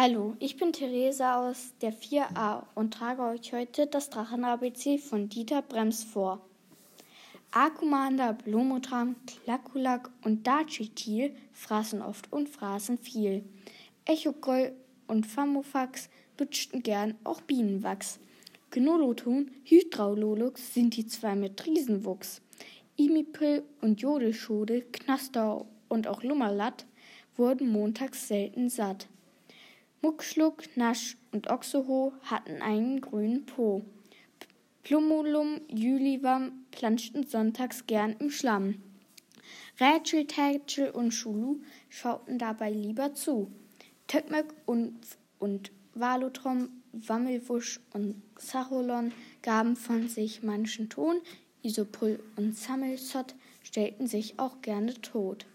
Hallo, ich bin Theresa aus der 4a und trage euch heute das Drachen-ABC von Dieter Brems vor. Akumanda, Blomotram, Klakulak und Dacitil fraßen oft und fraßen viel. Echokol und Famofax lutschten gern auch Bienenwachs. Gnolotun, Hydraulolux sind die zwei mit Riesenwuchs. Imipil und Jodelschode, Knaster und auch Lummerlatt wurden montags selten satt. Muckschluck, Nasch und Ochseho hatten einen grünen Po. Plumulum, Jüliwam planschten sonntags gern im Schlamm. Rätschel, Tätschel und Schulu schauten dabei lieber zu. Töckmöck und, und Valotrom, Wammelwusch und Sacholon gaben von sich manchen Ton, Isopul und Sammelsott stellten sich auch gerne tot.